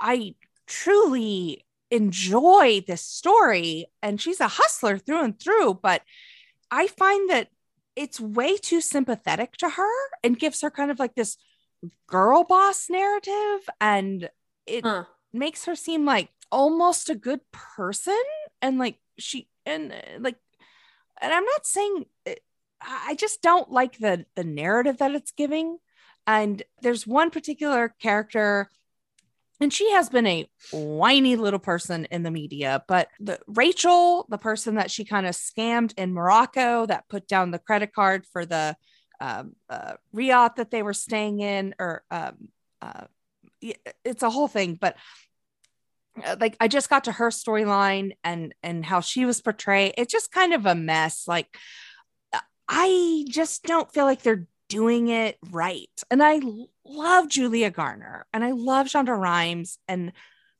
I truly enjoy this story. And she's a hustler through and through, but I find that it's way too sympathetic to her and gives her kind of like this girl boss narrative and it Huh. makes her seem like almost a good person and like she and uh, like and i'm not saying i I just don't like the the narrative that it's giving and there's one particular character and she has been a whiny little person in the media but the rachel the person that she kind of scammed in morocco that put down the credit card for the um, uh, that they were staying in or um, uh, it's a whole thing but uh, like i just got to her storyline and and how she was portrayed. It's just kind of a mess. Like i just don't feel like they're doing it right and I love julia garner and i love shonda rhimes and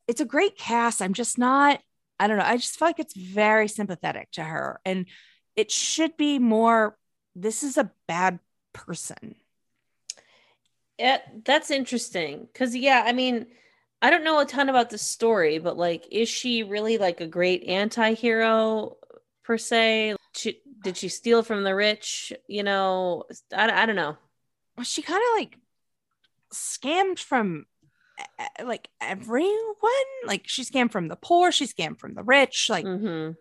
it's a great cast i'm just not i don't know i just feel like it's very sympathetic to her and it should be more this is a bad person Yeah, that's interesting. Cause yeah, I mean, I don't know a ton about the story, but like, is she really like a great anti-hero per se? Did she steal from the rich? You know, I, I don't know. well, she kind of like scammed from uh, like everyone like she scammed from the poor she scammed from the rich like Mhm.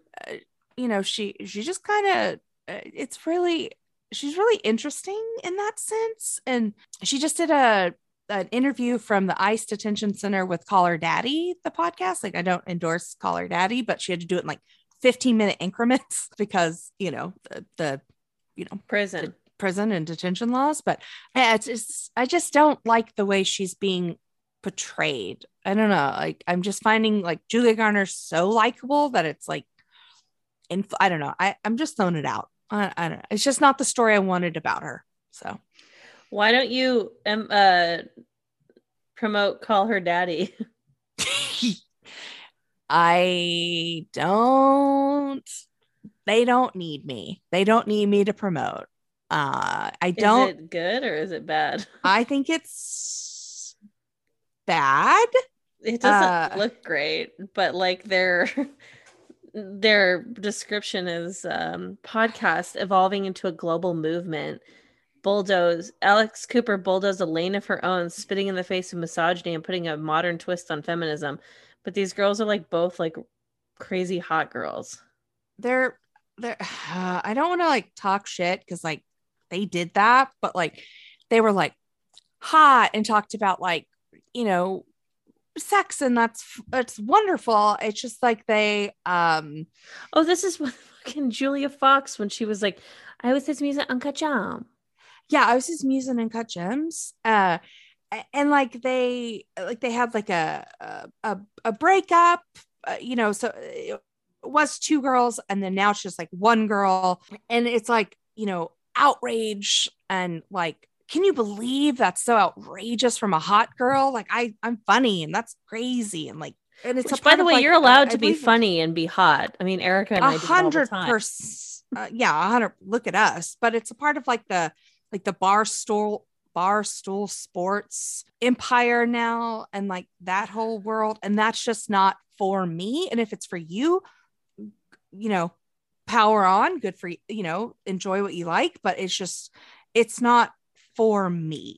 you know she she just kind of uh, it's really she's really interesting in that sense and she just did a an interview from the ice detention center with Call Her Daddy the podcast like i don't endorse Call Her Daddy but she had to do it in like 15 minute increments (laughs) because you know the, the you know Prison. prison and detention laws but yeah, it's, it's i just don't like the way she's being portrayed i don't know like i'm just finding like julia garner so likable that it's like in i don't know i i'm just throwing it out I, I don't know it's just not the story i wanted about her so Why don't you um, uh promote Call Her Daddy? (laughs) I don't. They don't need me. They don't need me to promote. Uh, I don't. Is it good or is it bad? (laughs) I think it's bad. It doesn't Uh, look great, but like their (laughs) their description is um, podcast evolving into a global movement. Bulldoze Alex Cooper bulldozed a lane of her own, spitting in the face of misogyny and putting a modern twist on feminism. But these girls are like both like crazy hot girls. They're they're. (sighs) I don't want to like talk shit because like they did that, but like they were like hot and talked about like you know sex and that's that's wonderful. It's just like they um Oh, this is (laughs) what fucking Julia Fox when she was like, I was his music Uncut Gems. yeah i was just musing and cut gems uh and like they like they had like a a a, a breakup uh, you know so it was two girls and then now it's just like one girl. And it's like you know outrage and like can you believe that's so outrageous from a hot girl? Like i i'm funny and that's crazy and like and it's a Which, by the way, like, you're uh, allowed I to be funny and be hot. I mean, Erica and I a do it all the hundred percent uh, yeah a hundred look at us. But it's a part of like the like the Barstool Barstool Sports empire now and like that whole world. And that's just not for me. And if it's for you you know power on good for you you know enjoy what you like. But it's just it's not for me.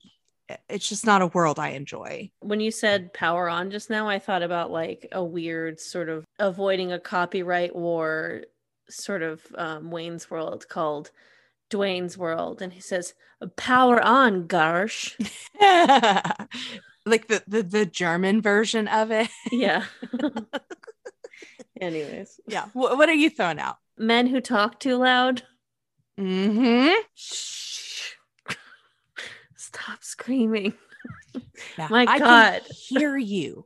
It's just not a world i enjoy. When you said power on just now, I thought about like a weird sort of avoiding a copyright war sort of um, Wayne's World called Dwayne's World. And he says, Power on, Garsh. (laughs) like the, the the german version of it Yeah. (laughs) Anyways, yeah what, what are you throwing out men who talk too loud. mm-hmm Shh. (laughs) Stop screaming. Yeah, My I God. can hear you.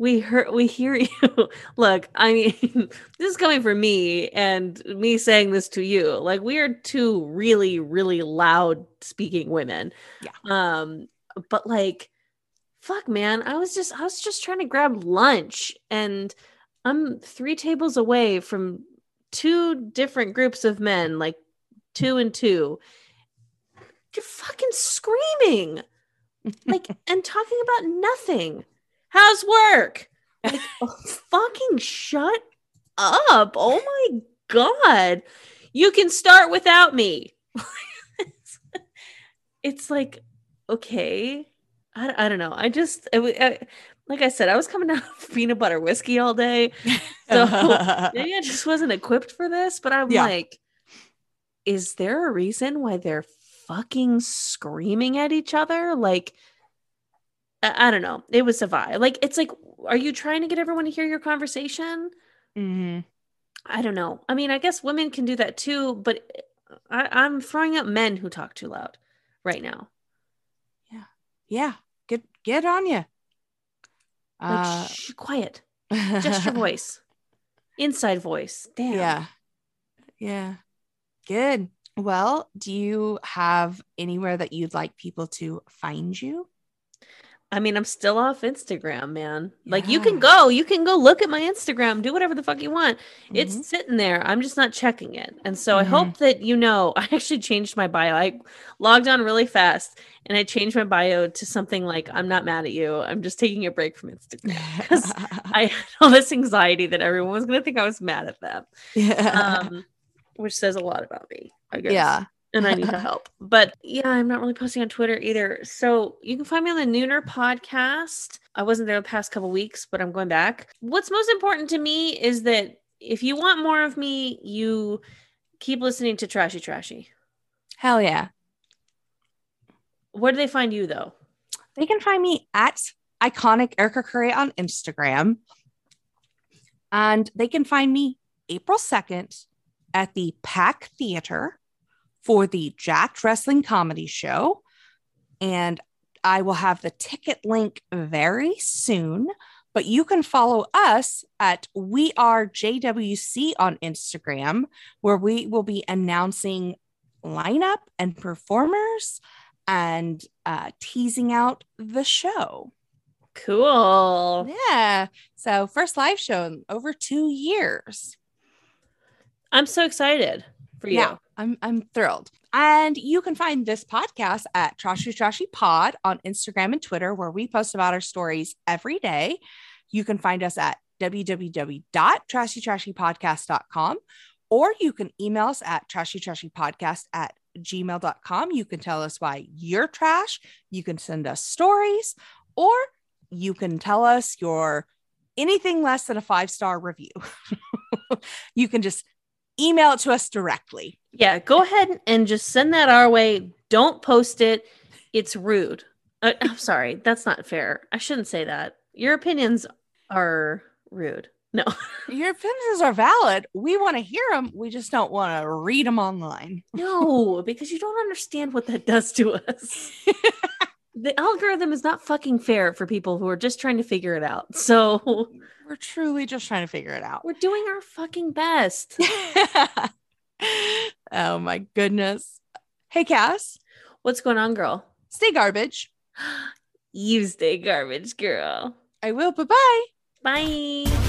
We heard we hear (laughs) you. Look, I mean, (laughs) this is coming from me and me saying this to you. Like we are two really, really loud speaking women. Yeah. Um, but like, fuck man, I was just I was just trying to grab lunch and I'm three tables away from two different groups of men, like two and two. You're fucking screaming (laughs) like and talking about nothing. How's work? Like, oh, (laughs) fucking shut up. Oh my god. You can start without me. (laughs) it's, like okay. I, I don't know. I just I, I- like I said, I was coming (laughs) out of peanut butter whiskey all day. So maybe I just wasn't equipped for this, but I'm Yeah. like, is there a reason why they're fucking screaming at each other? Like, I, I don't know. It was a vibe. Like, it's like, are you trying to get everyone to hear your conversation? Mhm. I don't know. I mean, I guess women can do that too, but I, I'm throwing up men who talk too loud right now. Yeah. Yeah get get on you Like, uh, shh, quiet. (laughs) Just your voice. Inside voice. Damn. yeah yeah good well do you have anywhere that you'd like people to find you I mean, I'm still off Instagram, man. Like you can go, you can go look at my Instagram, do whatever the fuck you want. Mhm. It's sitting there. I'm just not checking it. And so I Mhm. hope that you know, (laughs) I actually changed my bio. I logged on really fast and I changed my bio to something like I'm not mad at you. I'm just taking a break from Instagram (laughs) because (laughs) I had all this anxiety that everyone was gonna think I was mad at them. yeah Um, which says a lot about me, I guess yeah and I need (laughs) help. But yeah, I'm not really posting on Twitter either. So you can find me on the Nooner podcast. I wasn't there the past couple weeks, but I'm going back. What's most important to me is that if you want more of me, you keep listening to Trashy Trashy. hell yeah Where do they find you though? they can find me at iconic Erica Curry on Instagram. And they can find me April 2nd at the Pack Theater for the Jacked Wrestling Comedy Show. And I will have the ticket link very soon. But you can follow us at We Are JWC on Instagram, where we will be announcing lineup and performers and uh, teasing out the show. Cool. Yeah. So first live show in over two years. I'm so excited for you. I'm I'm thrilled. And you can find this podcast at Trashy Trashy Pod on Instagram and Twitter, where we post about our stories every day. You can find us at www.trashytrashypodcast.com or you can email us at trashytrashypodcast at gmail.com. You can tell us why you're trash. You can send us stories or you can tell us your anything less than a five star review. (laughs) you can just email it to us directly. Yeah, go ahead and just send that our way. Don't post it. It's rude. Uh, I'm (laughs) sorry. That's not fair. I shouldn't say that. Your opinions are rude. No. (laughs) Your opinions are valid. We want to hear them. We just don't want to read them online. No, because you don't understand what that does to us. (laughs) the algorithm is not fucking fair for people who are just trying to figure it out. So We're truly just trying to figure it out. we're doing our fucking best. (laughs) oh my goodness. Hey, Cass, What's going on, girl? stay garbage. (gasps) You stay garbage, girl. I will. Bye bye. Bye.